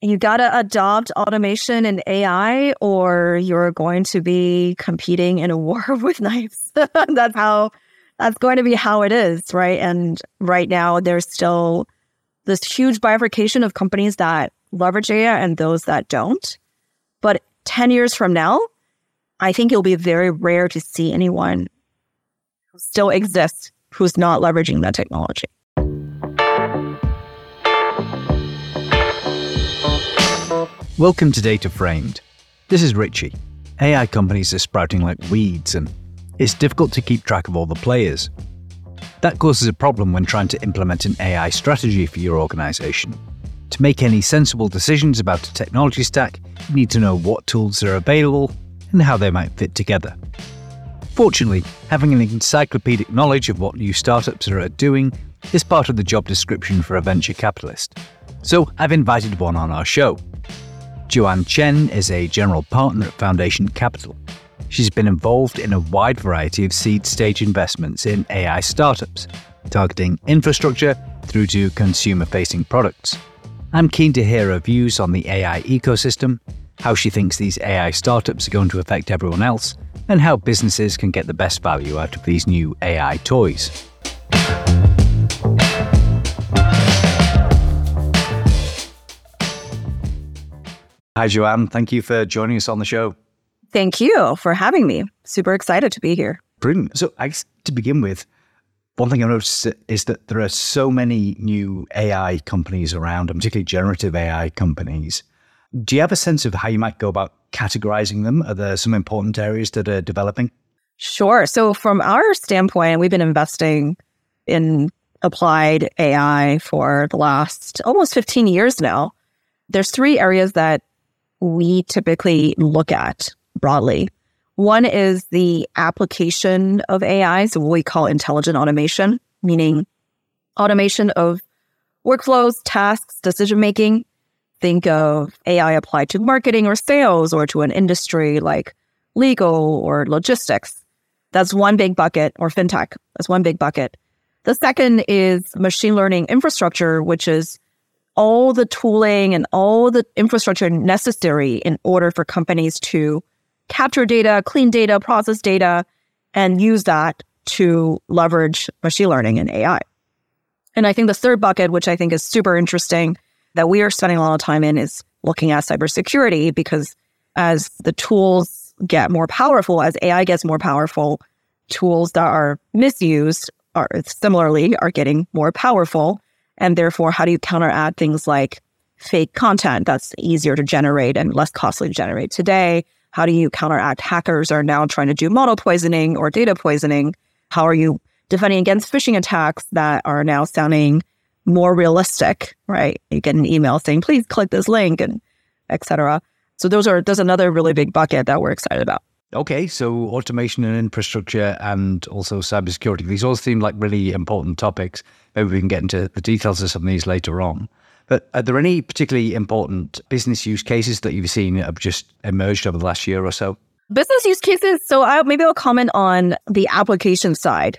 you got to adopt automation and AI, or you're going to be competing in a war with knives. that's how, that's going to be how it is, right? And right now, there's still this huge bifurcation of companies that leverage AI and those that don't. But 10 years from now, I think it'll be very rare to see anyone who still exists who's not leveraging that technology. Welcome to Data Framed. This is Richie. AI companies are sprouting like weeds, and it's difficult to keep track of all the players. That causes a problem when trying to implement an AI strategy for your organization. To make any sensible decisions about a technology stack, you need to know what tools are available and how they might fit together. Fortunately, having an encyclopedic knowledge of what new startups are doing is part of the job description for a venture capitalist. So I've invited one on our show. Joanne Chen is a general partner at Foundation Capital. She's been involved in a wide variety of seed stage investments in AI startups, targeting infrastructure through to consumer facing products. I'm keen to hear her views on the AI ecosystem, how she thinks these AI startups are going to affect everyone else, and how businesses can get the best value out of these new AI toys. Hi, Joanne. Thank you for joining us on the show. Thank you for having me. Super excited to be here. Brilliant. So, I guess to begin with, one thing I noticed is that there are so many new AI companies around, and particularly generative AI companies. Do you have a sense of how you might go about categorizing them? Are there some important areas that are developing? Sure. So, from our standpoint, we've been investing in applied AI for the last almost 15 years now. There's three areas that we typically look at broadly. One is the application of AI, so what we call intelligent automation, meaning automation of workflows, tasks, decision making. Think of AI applied to marketing or sales or to an industry like legal or logistics. That's one big bucket, or fintech. That's one big bucket. The second is machine learning infrastructure, which is all the tooling and all the infrastructure necessary in order for companies to capture data, clean data, process data, and use that to leverage machine learning and AI. And I think the third bucket, which I think is super interesting, that we are spending a lot of time in is looking at cybersecurity because as the tools get more powerful, as AI gets more powerful, tools that are misused are similarly are getting more powerful. And therefore, how do you counteract things like fake content that's easier to generate and less costly to generate today? How do you counteract hackers are now trying to do model poisoning or data poisoning? How are you defending against phishing attacks that are now sounding more realistic, right? You get an email saying, please click this link and etc. So those are there's another really big bucket that we're excited about. Okay, so automation and infrastructure and also cybersecurity. These all seem like really important topics. Maybe we can get into the details of some of these later on. But are there any particularly important business use cases that you've seen have just emerged over the last year or so? Business use cases. So I, maybe I'll comment on the application side.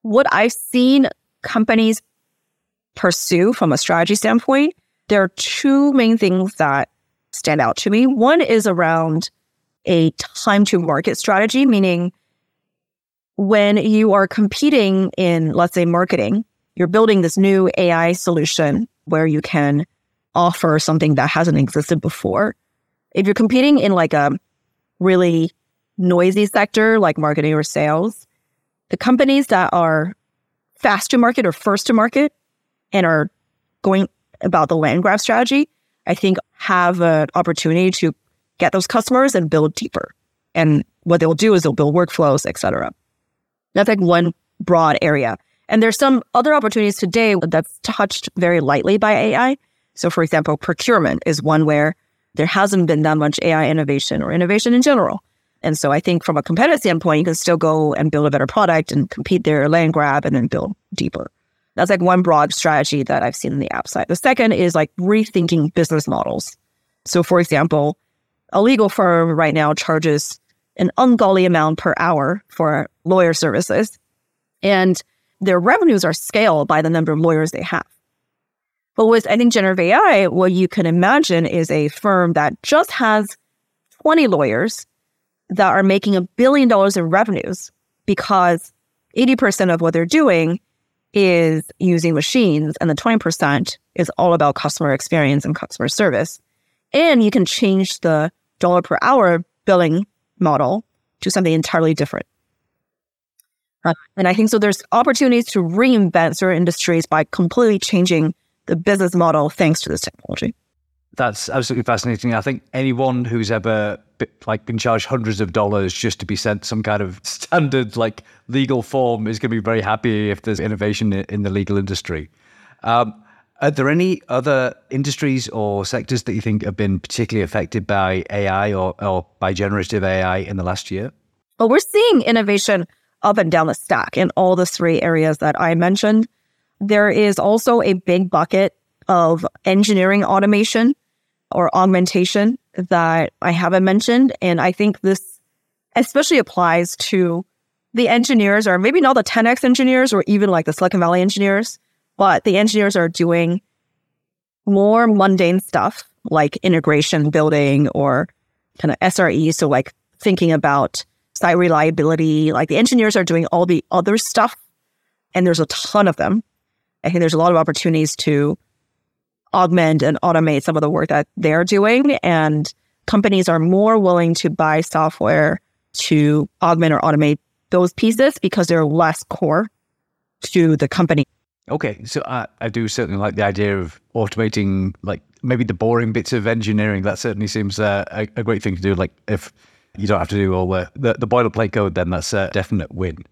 What I've seen companies pursue from a strategy standpoint, there are two main things that stand out to me. One is around a time to market strategy, meaning when you are competing in, let's say, marketing, you're building this new AI solution where you can offer something that hasn't existed before. If you're competing in like a really noisy sector like marketing or sales, the companies that are fast to market or first to market and are going about the land grab strategy, I think have an opportunity to get those customers and build deeper. And what they'll do is they'll build workflows, et cetera. That's like one broad area. And there's some other opportunities today that's touched very lightly by AI. So, for example, procurement is one where there hasn't been that much AI innovation or innovation in general. And so I think from a competitive standpoint, you can still go and build a better product and compete there, land grab, and then build deeper. That's like one broad strategy that I've seen in the app side. The second is like rethinking business models. So, for example, a legal firm right now charges an ungodly amount per hour for lawyer services, and their revenues are scaled by the number of lawyers they have. But with, I think, generative AI, what you can imagine is a firm that just has 20 lawyers that are making a billion dollars in revenues because 80% of what they're doing is using machines, and the 20% is all about customer experience and customer service. And you can change the dollar per hour billing model to something entirely different. Uh, and I think so there's opportunities to reinvent certain industries by completely changing the business model thanks to this technology. That's absolutely fascinating. I think anyone who's ever like been charged hundreds of dollars just to be sent some kind of standard like legal form is going to be very happy if there's innovation in the legal industry. Um, are there any other industries or sectors that you think have been particularly affected by AI or, or by generative AI in the last year? Well, we're seeing innovation up and down the stack in all the three areas that I mentioned. There is also a big bucket of engineering automation or augmentation that I haven't mentioned. And I think this especially applies to the engineers, or maybe not the 10x engineers or even like the Silicon Valley engineers, but the engineers are doing more mundane stuff like integration building or kind of SRE. So, like thinking about site reliability, like the engineers are doing all the other stuff, and there's a ton of them. I think there's a lot of opportunities to augment and automate some of the work that they're doing. And companies are more willing to buy software to augment or automate those pieces because they're less core to the company. Okay, so I, I do certainly like the idea of automating, like maybe the boring bits of engineering. That certainly seems uh, a, a, great thing to do. Like if you don't have to do all the, the, the boilerplate code, then that's a definite win.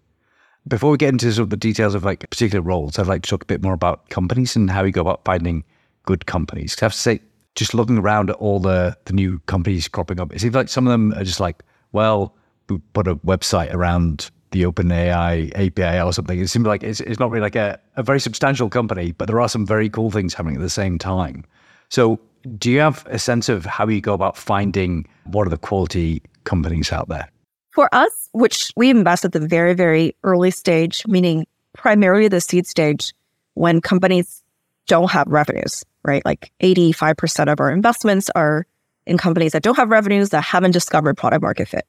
Before we get into sort of the details of like particular roles, I'd like to talk a bit more about companies and how you go about finding good companies. I have to say, just looking around at all the, the new companies cropping up, it seems like some of them are just like, well, we put a website around the OpenAI API or something. It seems like it's, it's not really like a, a very substantial company, but there are some very cool things happening at the same time. So, do you have a sense of how you go about finding what are the quality companies out there? For us, which we invest at the very, very early stage, meaning primarily the seed stage, when companies don't have revenues, right? Like 85% of our investments are in companies that don't have revenues that haven't discovered product market fit.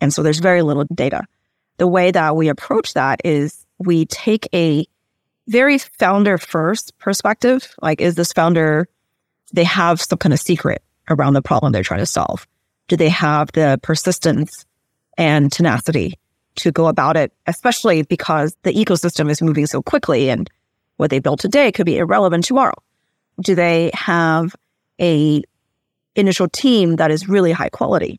And so there's very little data. The way that we approach that is we take a very founder first perspective. Like, is this founder, they have some kind of secret around the problem they're trying to solve? Do they have the persistence and tenacity to go about it, especially because the ecosystem is moving so quickly and what they built today could be irrelevant tomorrow. Do they have a initial team that is really high quality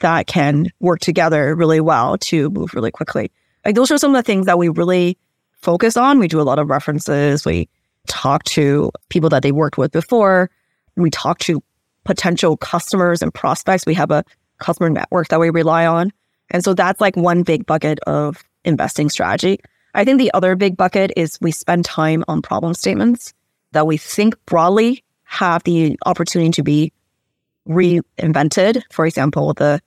that can work together really well to move really quickly? Like those are some of the things that we really focus on. We do a lot of references. We talk to people that they worked with before. We talk to potential customers and prospects. We have a customer network that we rely on. And so that's like one big bucket of investing strategy. I think the other big bucket is we spend time on problem statements that we think broadly have the opportunity to be reinvented. For example, the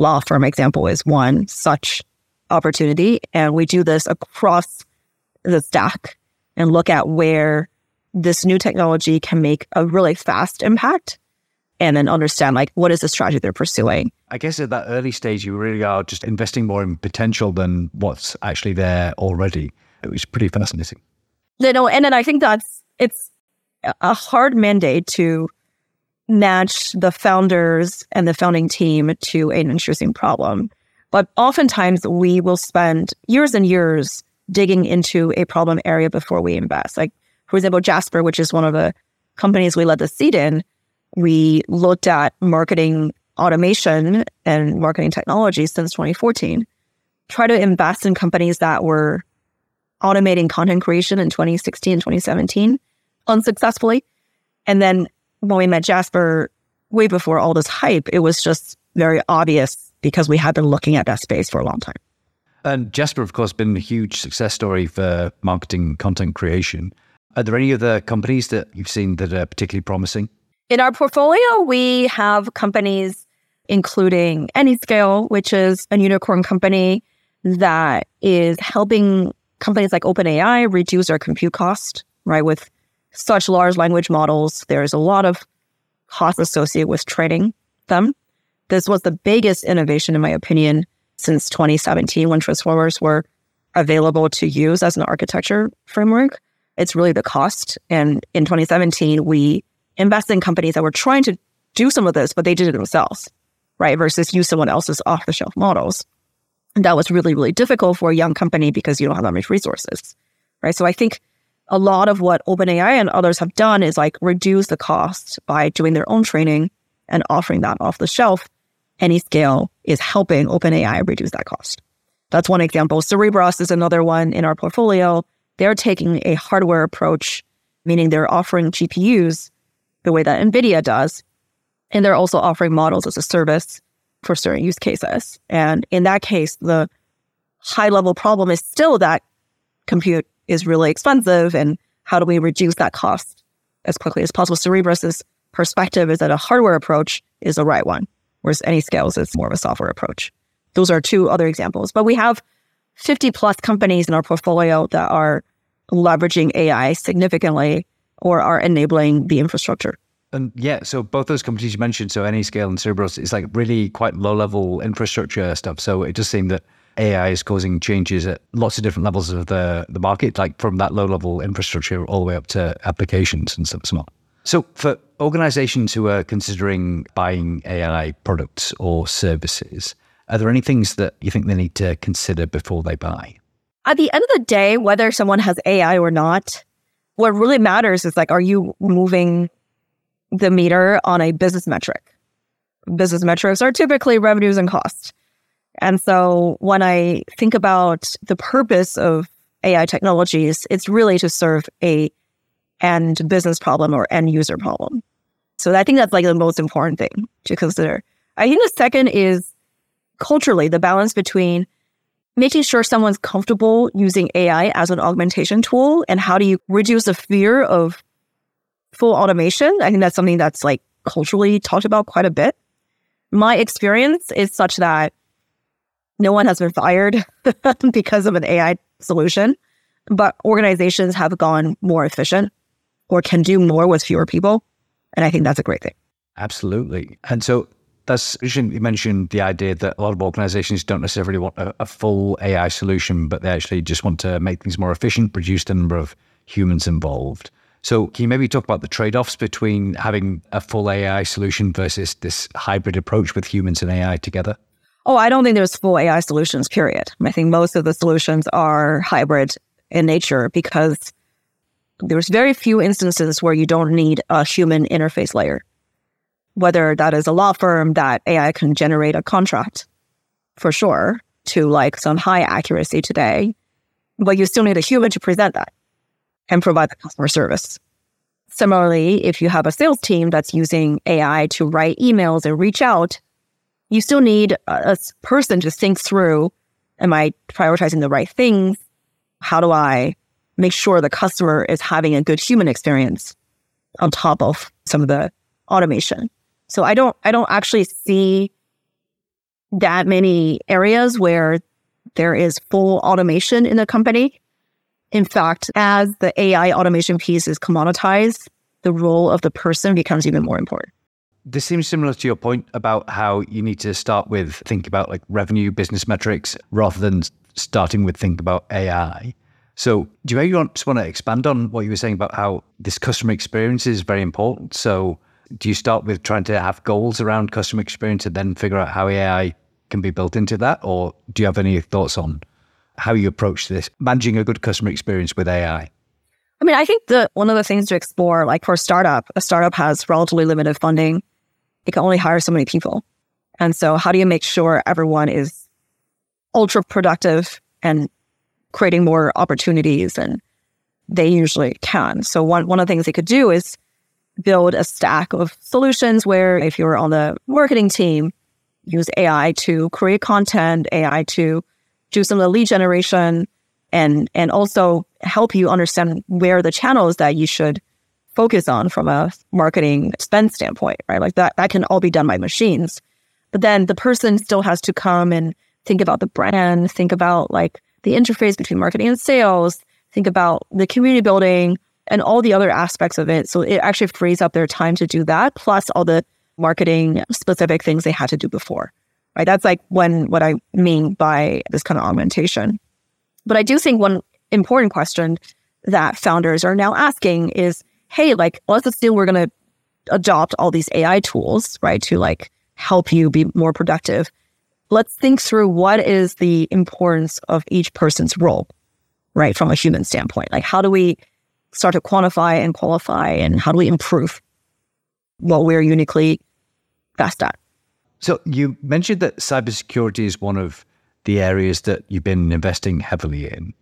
law firm example is one such opportunity. And we do this across the stack and look at where this new technology can make a really fast impact and then understand like what is the strategy they're pursuing. I guess at that early stage, you really are just investing more in potential than what's actually there already. It was pretty fascinating. You know, and then I think that's it's a hard mandate to match the founders and the founding team to an interesting problem. But oftentimes we will spend years and years digging into a problem area before we invest. Like, for example, Jasper, which is one of the companies we led the seed in, we looked at marketing automation and marketing technology since 2014. Try to invest in companies that were automating content creation in 2016 2017 unsuccessfully. And then when we met Jasper way before all this hype, it was just very obvious because we had been looking at that space for a long time. And Jasper, of course, been a huge success story for marketing content creation. Are there any other companies that you've seen that are particularly promising? In our portfolio, we have companies including Anyscale, which is a unicorn company that is helping companies like OpenAI reduce their compute cost, right? With such large language models, there's a lot of cost associated with training them. This was the biggest innovation, in my opinion, since 2017 when transformers were available to use as an architecture framework. It's really the cost. And in 2017, we invested in companies that were trying to do some of this, but they did it themselves, right? Versus use someone else's off the shelf models. And that was really, really difficult for a young company because you don't have that much resources, right? So I think a lot of what OpenAI and others have done is like reduce the cost by doing their own training and offering that off the shelf. Anyscale is helping OpenAI reduce that cost. That's one example. Cerebras is another one in our portfolio. They're taking a hardware approach, meaning they're offering GPUs the way that NVIDIA does. And they're also offering models as a service for certain use cases. And in that case, the high level problem is still that compute is really expensive. And how do we reduce that cost as quickly as possible? Cerebras's perspective is that a hardware approach is the right one, whereas AnyScales is more of a software approach. Those are two other examples. But we have 50 plus companies in our portfolio that are leveraging AI significantly or are enabling the infrastructure. And yeah, so both those companies you mentioned, so AnyScale and Cerebras, is like really quite low level infrastructure stuff. So it does seem that AI is causing changes at lots of different levels of the, the market, like from that low level infrastructure all the way up to applications and so, so. So for organizations who are considering buying AI products or services, are there any things that you think they need to consider before they buy? At the end of the day, whether someone has AI or not, what really matters is like, are you moving the meter on a business metric? Business metrics are typically revenues and costs. And so when I think about the purpose of AI technologies, it's really to serve a end business problem or end user problem. So I think that's like the most important thing to consider. I think the second is culturally the balance between making sure someone's comfortable using AI as an augmentation tool and how do you reduce the fear of full automation. I think that's something that's like culturally talked about quite a bit. My experience is such that no one has been fired because of an AI solution, but organizations have gone more efficient or can do more with fewer people. And I think that's a great thing. Absolutely. And so that's you mentioned the idea that a lot of organizations don't necessarily want a, a, full AI solution, but they actually just want to make things more efficient, reduce the number of humans involved. So, can you maybe talk about the trade offs between having a full AI solution versus this hybrid approach with humans and AI together? Oh, I don't think there's full AI solutions, period. I think most of the solutions are hybrid in nature because there's very few instances where you don't need a human interface layer. Whether that is a law firm that AI can generate a contract for sure to like some high accuracy today, but you still need a human to present that and provide the customer service. Similarly, if you have a sales team that's using AI to write emails and reach out, you still need a, a person to think through Am I prioritizing the right things? How do I make sure the customer is having a good human experience on top of some of the automation? So I don't, I don't actually see that many areas where there is full automation in the company. In fact, as the AI automation piece is commoditized, the role of the person becomes even more important. This seems similar to your point about how you need to start with think about like revenue business metrics rather than starting with think about AI. So, do you maybe want, just want to expand on what you were saying about how this customer experience is very important? So, do you start with trying to have goals around customer experience and then figure out how AI can be built into that? Or do you have any thoughts on how you approach this, managing a good customer experience with AI? I mean, I think the one of the things to explore, like for a startup, a startup has relatively limited funding. It can only hire so many people. And so how do you make sure everyone is ultra productive and creating more opportunities? And they usually can. So one, one of the things they could do is build a stack of solutions where if you're on the marketing team, use AI to create content, AI to do some of the lead generation and and also help you understand where the channels that you should focus on from a marketing spend standpoint, right? Like that that can all be done by machines. But then the person still has to come and think about the brand, think about like the interface between marketing and sales, think about the community building, and all the other aspects of it. So it actually frees up their time to do that, plus all the marketing specific things they had to do before. Right. That's like when what I mean by this kind of augmentation. But I do think one important question that founders are now asking is, hey, like, let's assume we're going to adopt all these AI tools, right, to like help you be more productive. Let's think through what is the importance of each person's role, right, from a human standpoint. Like, how do we start to quantify and qualify, and how do we improve what we're uniquely best at? So, you mentioned that cybersecurity is one of the areas that you've been investing heavily in.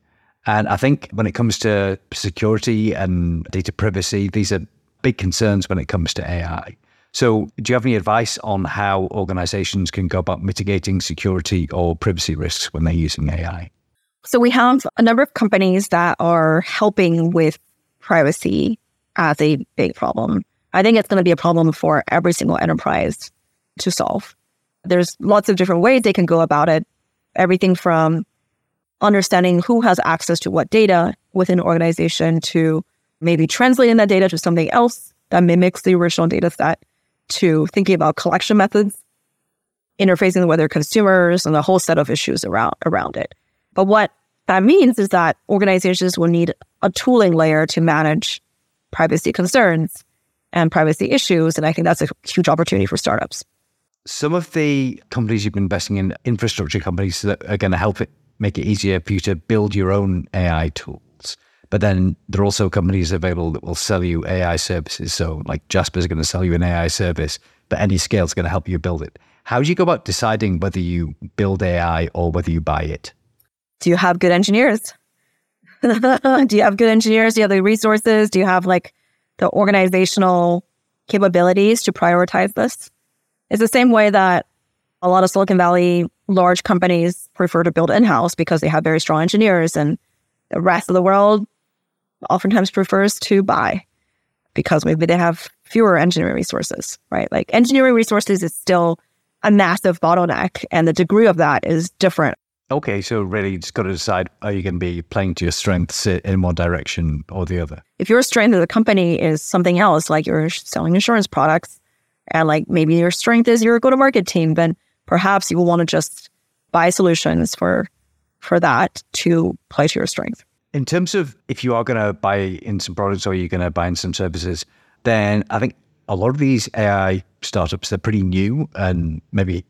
And I think when it comes to security and data privacy, these are big concerns when it comes to AI. So, do you have any advice on how organizations can go about mitigating security or privacy risks when they're using AI? So, we have a number of companies that are helping with privacy as a big problem. I think it's going to be a problem for every single enterprise to solve. There's lots of different ways they can go about it. Everything from understanding who has access to what data within an organization to maybe translating that data to something else that mimics the original data set to thinking about collection methods, interfacing with other consumers, and a whole set of issues around, around it. But what that means is that organizations will need a tooling layer to manage privacy concerns and privacy issues. And I think that's a huge opportunity for startups. Some of the companies you've been investing in, infrastructure companies that are going to help it make it easier for you to build your own AI tools. But then there are also companies available that will sell you AI services. So, like Jasper is going to sell you an AI service, but Anyscale is going to help you build it. How do you go about deciding whether you build AI or whether you buy it? Do you have good engineers? do you have good engineers? Do you have the resources? Do you have like the organizational capabilities to prioritize this? It's the same way that a lot of Silicon Valley large companies prefer to build in house because they have very strong engineers, and the rest of the world oftentimes prefers to buy because maybe they have fewer engineering resources, right? Like engineering resources is still a massive bottleneck, and the degree of that is different. Okay, so really you just got to decide are you going to be playing to your strengths in one direction or the other? If your strength as a company is something else, like you're selling insurance products, and like maybe your strength is your go to market team, then perhaps you will want to just buy solutions for for that to play to your strength. In terms of if you are going to buy in some products or you're going to buy in some services, then I think a lot of these AI startups they're pretty new and maybe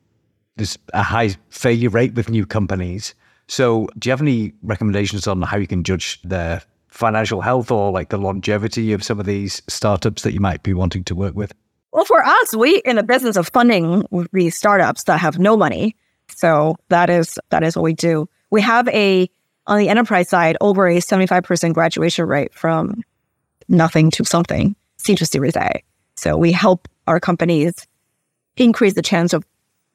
there's a high failure rate with new companies. So, do you have any recommendations on how you can judge their financial health or like the longevity of some of these startups that you might be wanting to work with? Well, for us, we in the business of funding these startups that have no money. So that is that is what we do. We have a on the enterprise side over a 75% graduation rate from nothing to something, seed to Series A. So we help our companies increase the chance of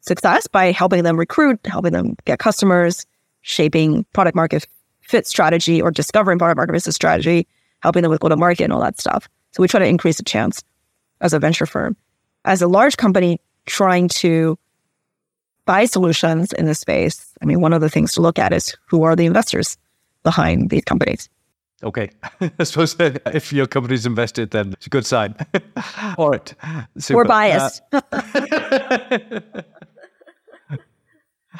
success by helping them recruit, helping them get customers, shaping product market fit strategy or discovering product market fit strategy, helping them with go to market and all that stuff. So we try to increase the chance as a venture firm. As a large company trying to buy solutions in this space, I mean, one of the things to look at is who are the investors behind these companies. Okay. I suppose if your company's invested, then it's a good sign. All right. Super. We're biased. Uh,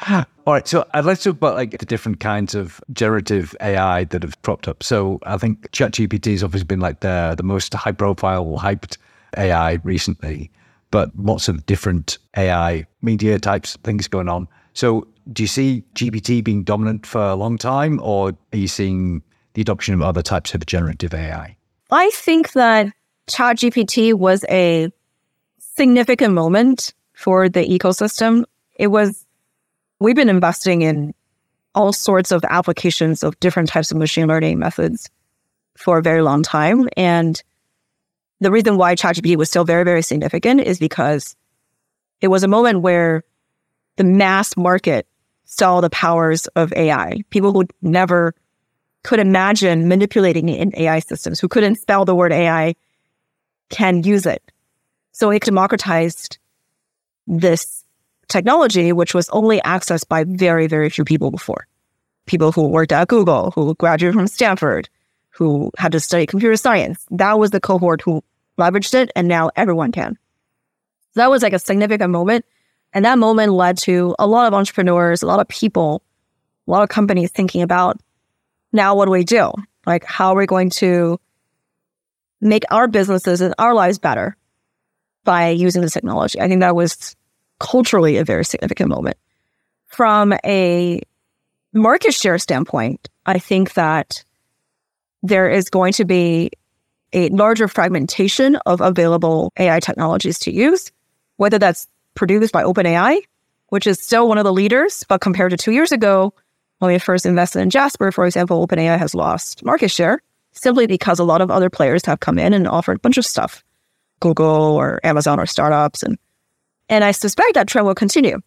All right, so I'd like to talk about like the different kinds of generative AI that have propped up. So I think ChatGPT has obviously been like the the most high profile, hyped AI recently, but lots of different AI media types things going on. So do you see GPT being dominant for a long time, or are you seeing the adoption of other types of generative AI? I think that ChatGPT was a significant moment for the ecosystem. It was, we've been investing in all sorts of applications of different types of machine learning methods for a very long time. And the reason why ChatGPT was still very, very significant is because it was a moment where the mass market saw the powers of AI. People who never could imagine manipulating in AI systems, who couldn't spell the word AI, can use it. So it democratized this technology, which was only accessed by very, very few people before. People who worked at Google, who graduated from Stanford, who had to study computer science. That was the cohort who leveraged it, and now everyone can. That was like a significant moment. And that moment led to a lot of entrepreneurs, a lot of people, a lot of companies thinking about now what do we do? Like, how are we going to make our businesses and our lives better by using this technology? I think that was culturally a very significant moment. From a market share standpoint, I think that there is going to be a larger fragmentation of available AI technologies to use, whether that's produced by OpenAI, which is still one of the leaders, but compared to two years ago, when we first invested in Jasper, for example, OpenAI has lost market share simply because a lot of other players have come in and offered a bunch of stuff, Google or Amazon or startups. And, and I suspect that trend will continue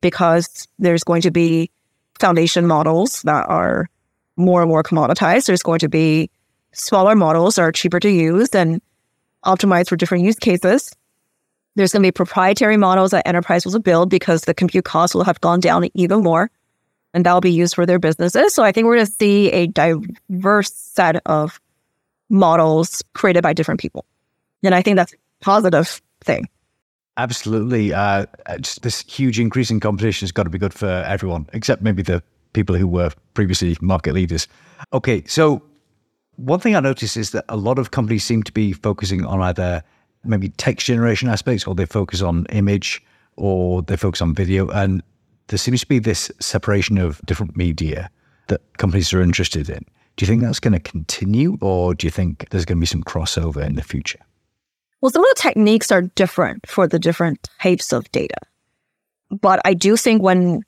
because there's going to be foundation models that are more and more commoditized. There's going to be smaller models are cheaper to use and optimized for different use cases. There's going to be proprietary models that enterprise will build because the compute costs will have gone down even more and that'll be used for their businesses. So I think we're going to see a diverse set of models created by different people. And I think that's a positive thing. Absolutely. Uh, this huge increase in competition has got to be good for everyone, except maybe the people who were previously market leaders. Okay, so one thing I noticed is that a lot of companies seem to be focusing on either maybe text generation aspects or they focus on image or they focus on video. And there seems to be this separation of different media that companies are interested in. Do you think that's going to continue or do you think there's going to be some crossover in the future? Well, some of the techniques are different for the different types of data. But I do think when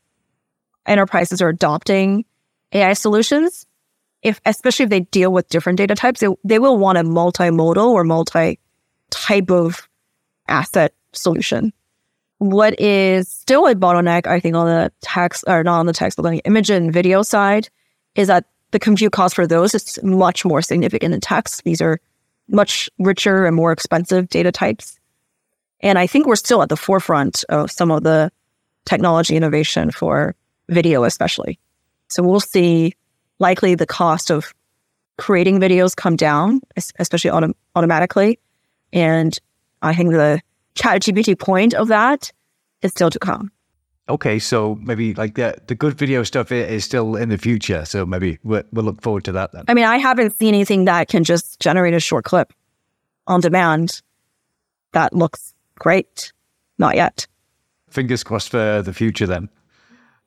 enterprises are adopting AI solutions, if especially if they deal with different data types, they, they will want a multimodal or multi type of asset solution. What is still a bottleneck, I think, on the text or not on the text, but on the image and video side, is that the compute cost for those is much more significant than text. These are much richer and more expensive data types. And I think we're still at the forefront of some of the technology innovation for video, especially. So we'll see likely the cost of creating videos come down, especially autom- automatically. And I think the ChatGPT point of that is still to come. Okay, so maybe like the the good video stuff is still in the future. So maybe we'll, we'll look forward to that then. I mean, I haven't seen anything that can just generate a short clip on demand that looks great. Not yet. Fingers crossed for the future then.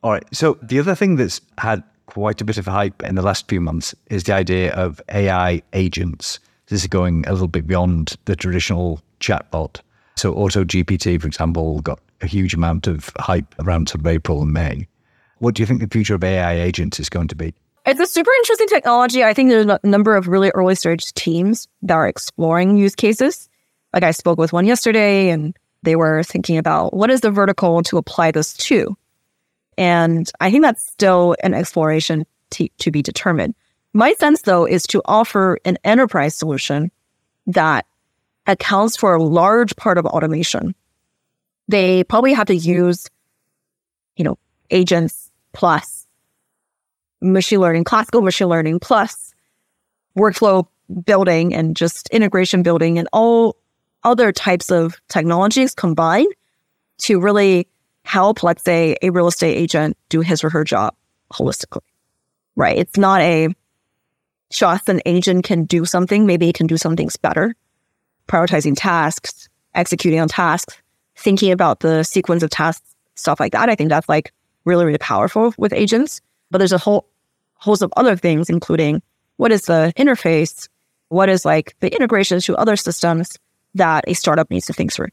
All right. So the other thing that's had quite a bit of hype in the last few months is the idea of AI agents. This is going a little bit beyond the traditional chatbot. So AutoGPT, for example, got a huge amount of hype around sort of April and May. What do you think the future of AI agents is going to be? It's a super interesting technology. I think there's a number of really early stage teams that are exploring use cases. Like I spoke with one yesterday, and they were thinking about what is the vertical to apply this to. And I think that's still an exploration to, to be determined. My sense, though, is to offer an enterprise solution that accounts for a large part of automation they probably have to use, you know, agents plus machine learning, classical machine learning plus workflow building and just integration building and all other types of technologies combined to really help, let's say, a real estate agent do his or her job holistically, right? It's not a just an agent can do something. Maybe it can do some things better, prioritizing tasks, executing on tasks, thinking about the sequence of tasks, stuff like that. I think that's like really, really powerful with agents. But there's a whole host of other things, including what is the interface? What is like the integrations to other systems that a startup needs to think through?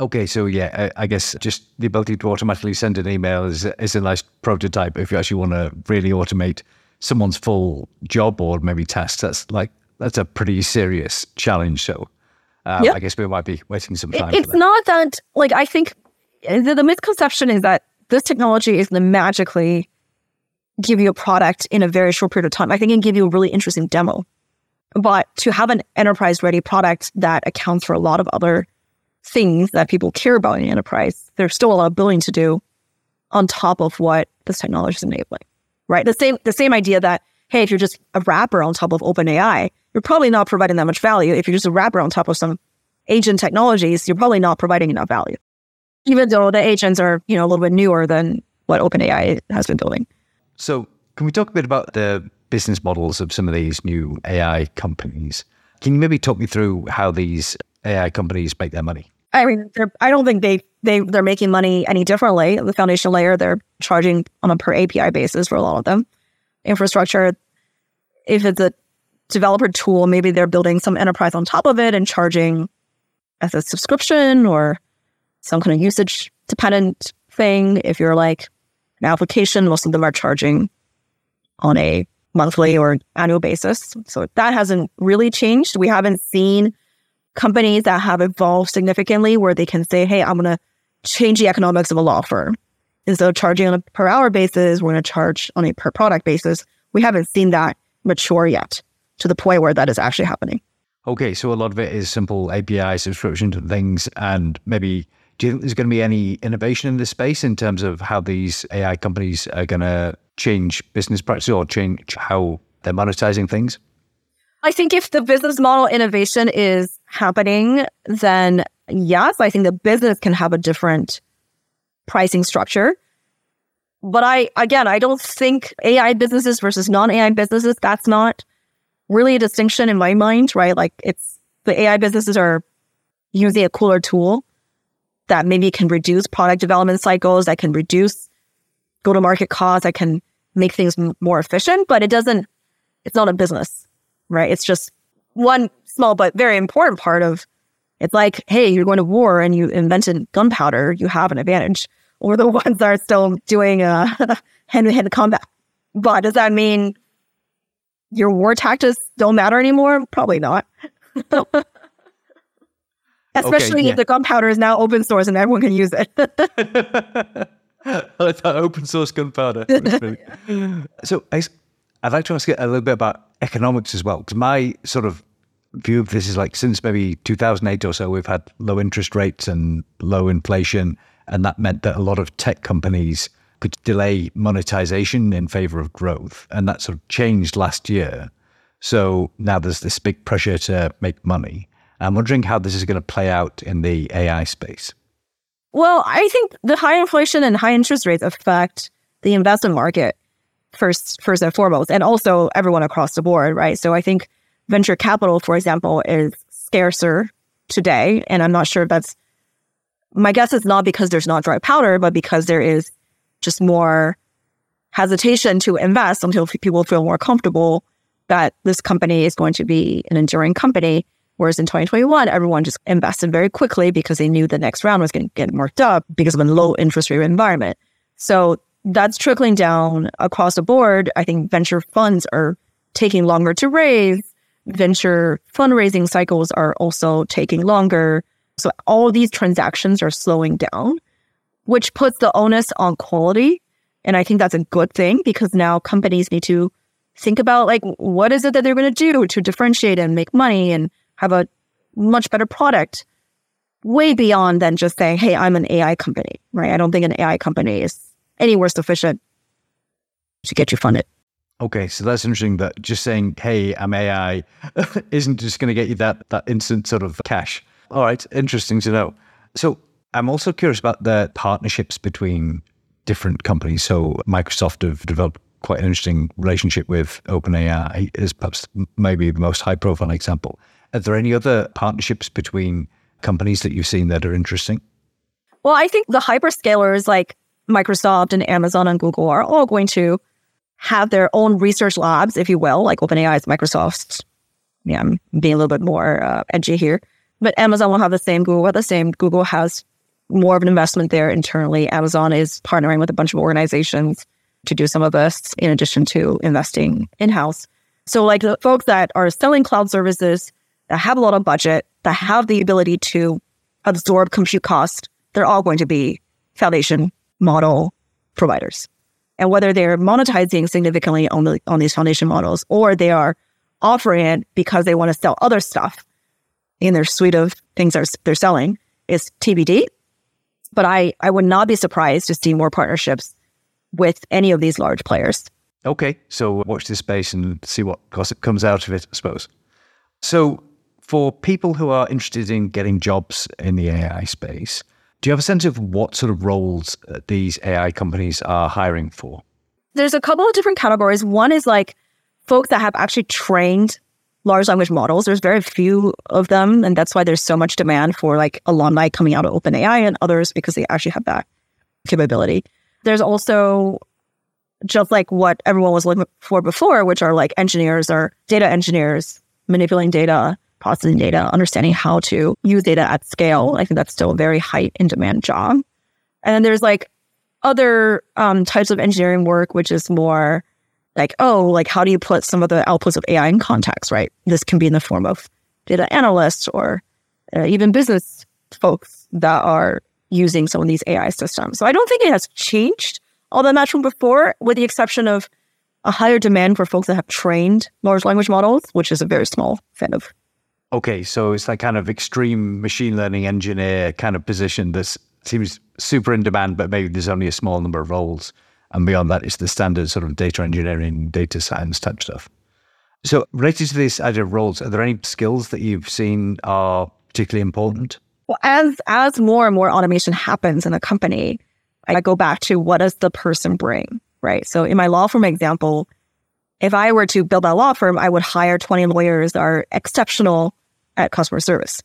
Okay, so yeah, I, I guess just the ability to automatically send an email is, is a nice prototype if you actually want to really automate someone's full job or maybe tasks. That's like that's a pretty serious challenge. So uh, yep. I guess we might be waiting some time. It, it's not that, like, I think the, the misconception is that this technology is going to magically give you a product in a very short period of time. I think it can give you a really interesting demo. But to have an enterprise ready product that accounts for a lot of other things that people care about in enterprise, there's still a lot of building to do on top of what this technology is enabling. Right. The same the same idea that, hey, if you're just a wrapper on top of OpenAI, you're probably not providing that much value. If you're just a wrapper on top of some agent technologies, you're probably not providing enough value. Even though the agents are, you know, a little bit newer than what OpenAI has been building. So can we talk a bit about the business models of some of these new AI companies? Can you maybe talk me through how these AI companies make their money? I mean, I don't think they they they're making money any differently. The foundation layer, they're charging on a per API basis for a lot of them. Infrastructure, if it's a developer tool, maybe they're building some enterprise on top of it and charging as a subscription or some kind of usage dependent thing. If you're like an application, most of them are charging on a monthly or annual basis. So that hasn't really changed. We haven't seen companies that have evolved significantly where they can say, hey, I'm going to change the economics of a law firm. Instead of charging on a per hour basis, we're going to charge on a per product basis. We haven't seen that mature yet to the point where that is actually happening. Okay, so a lot of it is simple API subscription to things, and maybe do you think there's going to be any innovation in this space in terms of how these AI companies are going to change business practices or change how they're monetizing things? I think if the business model innovation is happening, then yes, I think the business can have a different pricing structure. But I, again, I don't think AI businesses versus non AI businesses, that's not really a distinction in my mind, right? Like it's the AI businesses are using a cooler tool that maybe can reduce product development cycles, that can reduce go to market costs, that can make things more efficient, but it doesn't, it's not a business right? It's just one small but very important part of it's like, hey, you're going to war and you invented gunpowder, you have an advantage. Or the ones that are still doing uh, hand to hand combat. But does that mean your war tactics don't matter anymore? Probably not. Especially okay, yeah. if the gunpowder is now open source and everyone can use it. I thought open source gunpowder. so I, I'd like to ask you a little bit about economics as well. Because my sort of view of this is like since maybe 2008 or so, we've had low interest rates and low inflation. And that meant that a lot of tech companies could delay monetization in favor of growth. And that sort of changed last year. So now there's this big pressure to make money. I'm wondering how this is going to play out in the AI space. Well, I think the high inflation and high interest rates affect the investment market first first and foremost, and also everyone across the board, right? So I think venture capital, for example, is scarcer today, and I'm not sure that's my guess is not because there's not dry powder, but because there is just more hesitation to invest until people feel more comfortable that this company is going to be an enduring company. Whereas in 2021, everyone just invested very quickly because they knew the next round was going to get marked up because of a low interest rate environment. So that's trickling down across the board. I think venture funds are taking longer to raise. Venture fundraising cycles are also taking longer. So all these transactions are slowing down, which puts the onus on quality. And I think that's a good thing because now companies need to think about like what is it that they're going to do to differentiate and make money and have a much better product way beyond than just saying, hey, I'm an AI company, right? I don't think an AI company is anywhere sufficient to get you funded. Okay, so that's interesting that just saying, hey, I'm AI isn't just going to get you that, that instant sort of cash. All right, interesting to know. So I'm also curious about the partnerships between different companies. So Microsoft have developed quite an interesting relationship with OpenAI is perhaps maybe the most high profile example. Are there any other partnerships between companies that you've seen that are interesting? Well, I think the hyperscalers like Microsoft and Amazon and Google are all going to have their own research labs, if you will, like OpenAI is Microsoft's. Yeah, I'm being a little bit more uh, edgy here. But Amazon will have the same, Google will the same. Google has more of an investment there internally. Amazon is partnering with a bunch of organizations to do some of this in addition to investing in house. So, like the folks that are selling cloud services that have a lot of budget, that have the ability to absorb compute cost, they're all going to be foundation model providers. And whether they're monetizing significantly on, the, on these foundation models or they are offering it because they want to sell other stuff in their suite of things they're, they're selling is TBD. But I, I would not be surprised to see more partnerships with any of these large players. Okay, so watch this space and see what gossip comes out of it, I suppose. So, for people who are interested in getting jobs in the AI space, do you have a sense of what sort of roles uh, these AI companies are hiring for? There's a couple of different categories. One is like folks that have actually trained large language models. There's very few of them, and that's why there's so much demand for like alumni coming out of OpenAI and others because they actually have that capability. There's also just like what everyone was looking for before, which are like engineers or data engineers manipulating data, processing data, understanding how to use data at scale. I think that's still a very high in demand job. And then there's like other um, types of engineering work, which is more like, oh, like how do you put some of the outputs of AI in context, right? This can be in the form of data analysts or uh, even business folks that are using some of these AI systems. So I don't think it has changed all that much from before, with the exception of a higher demand for folks that have trained large language models, which is a very small set of. Okay, so it's that kind of extreme machine learning engineer kind of position that seems super in demand, but maybe there's only a small number of roles. And beyond that, it's the standard sort of data engineering, data science type stuff. So, related to this idea of roles, are there any skills that you've seen are particularly important? Well, as as more and more automation happens in a company, I go back to what does the person bring, right? So, in my law firm example, if I were to build a law firm, I would hire 20 lawyers that are exceptional at customer service.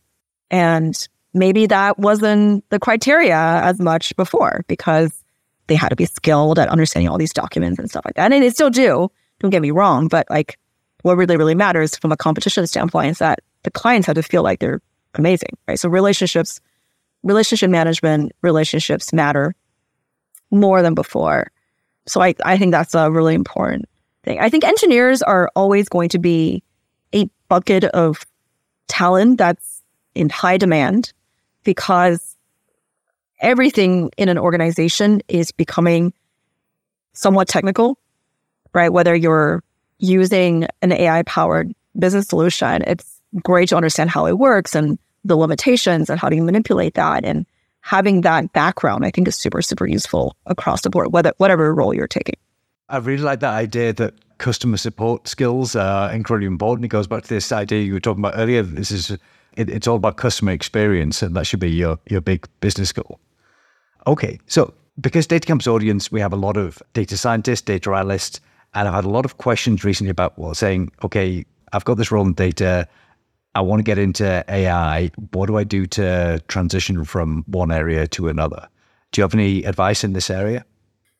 And maybe that wasn't the criteria as much before because they had to be skilled at understanding all these documents and stuff like that. And they still do, don't get me wrong, but like what really, really matters from a competition standpoint is that the clients have to feel like they're amazing, right? So relationships, relationship management, relationships matter more than before. So I, I think that's a really important thing. I think engineers are always going to be a bucket of talent that's in high demand because everything in an organization is becoming somewhat technical, right? Whether you're using an AI powered business solution, it's great to understand how it works and the limitations and how do you manipulate that. And having that background, I think is super, super useful across the board, whether, whatever role you're taking. I really like that idea that customer support skills are incredibly important. It goes back to this idea you were talking about earlier. This is it, it's all about customer experience, and that should be your your big business goal. Okay, so because DataCamp's audience, we have a lot of data scientists, data analysts, and I've had a lot of questions recently about well, saying, okay, I've got this role in data. I want to get into AI. What do I do to transition from one area to another? Do you have any advice in this area?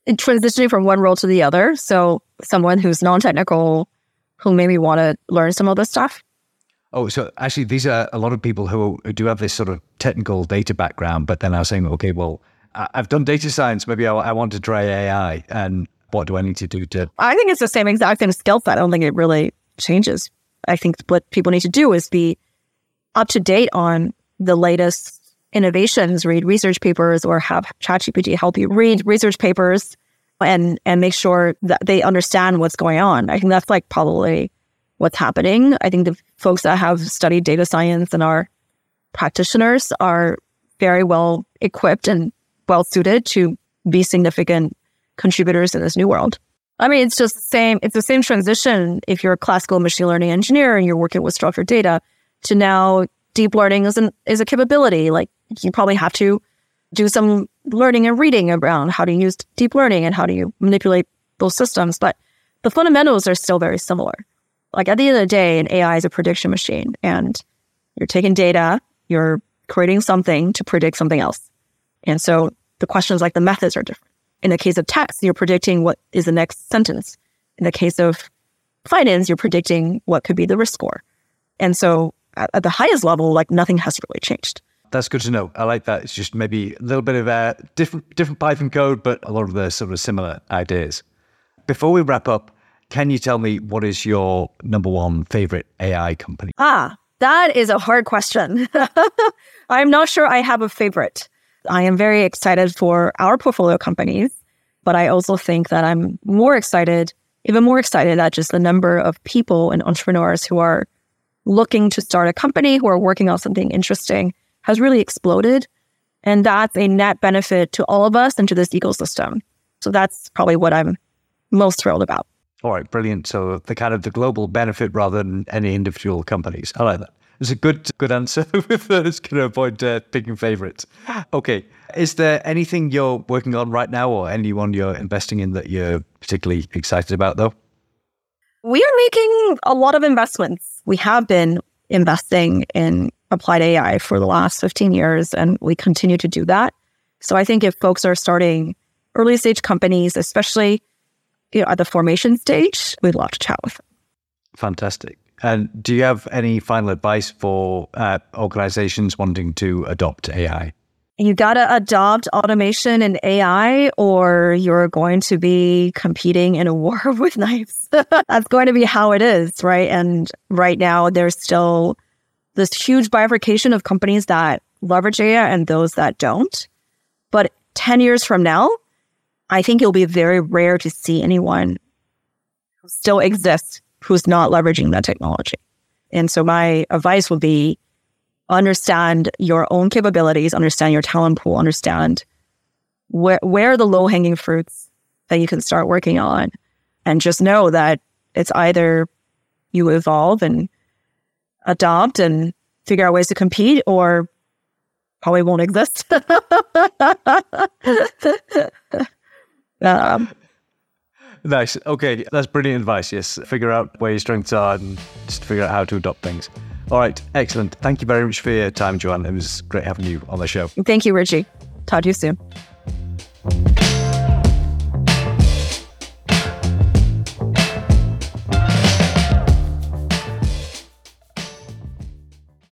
In transitioning from one role to the other. So someone who's non-technical, who maybe want to learn some of this stuff. Oh, so actually, these are a lot of people who do have this sort of technical data background, but then was saying, okay, well, I've done data science. Maybe I, I want to try AI, and what do I need to do to? I think it's the same exact same skill set. I don't think it really changes. I think what people need to do is be up to date on the latest innovations, read research papers, or have ChatGPT help you read research papers and and make sure that they understand what's going on. I think that's like probably what's happening. I think the folks that have studied data science and are practitioners are very well equipped and well suited to be significant contributors in this new world. I mean, it's just the same. It's the same transition if you're a classical machine learning engineer and you're working with structured data to now deep learning is an is a capability. Like you probably have to do some learning and reading around how to use deep learning and how do you manipulate those systems. But the fundamentals are still very similar. Like at the end of the day, an AI is a prediction machine and you're taking data, you're creating something to predict something else. And so the questions like the methods are different. In the case of text, you're predicting what is the next sentence. In the case of finance, you're predicting what could be the risk score. And so at, at the highest level, like nothing has really changed. That's good to know. I like that. It's just maybe a little bit of a different different Python code, but a lot of the sort of similar ideas. Before we wrap up, can you tell me what is your number one favorite AI company? Ah, that is a hard question. I'm not sure I have a favorite. I am very excited for our portfolio companies, but I also think that I'm more excited, even more excited at just the number of people and entrepreneurs who are looking to start a company, who are working on something interesting has really exploded. And that's a net benefit to all of us and to this ecosystem. So that's probably what I'm most thrilled about. All right, brilliant. So the kind of the global benefit rather than any individual companies. I like that. It's a good good answer with those. Going to avoid uh, picking favorites. Okay. Is there anything you're working on right now, or anyone you're investing in that you're particularly excited about, though? We are making a lot of investments. We have been investing in applied AI for the last 15 years, and we continue to do that. So I think if folks are starting early stage companies, especially you know, at the formation stage, we'd love to chat with them. Fantastic. And do you have any final advice for uh, organizations wanting to adopt AI? You got to adopt automation and AI, or you're going to be competing in a war with knives. That's going to be how it is, right? And right now, there's still this huge bifurcation of companies that leverage AI and those that don't. But 10 years from now, I think it'll be very rare to see anyone who still exists who's not leveraging that technology. And so my advice would be understand your own capabilities, understand your talent pool, understand where where are the low hanging fruits that you can start working on, and just know that it's either you evolve and adopt and figure out ways to compete, or probably won't exist. um, Nice. Okay, that's brilliant advice. Yes, figure out where your strengths are and just figure out how to adopt things. All right, excellent. Thank you very much for your time, Joanne. It was great having you on the show. Thank you, Richie. Talk to you soon.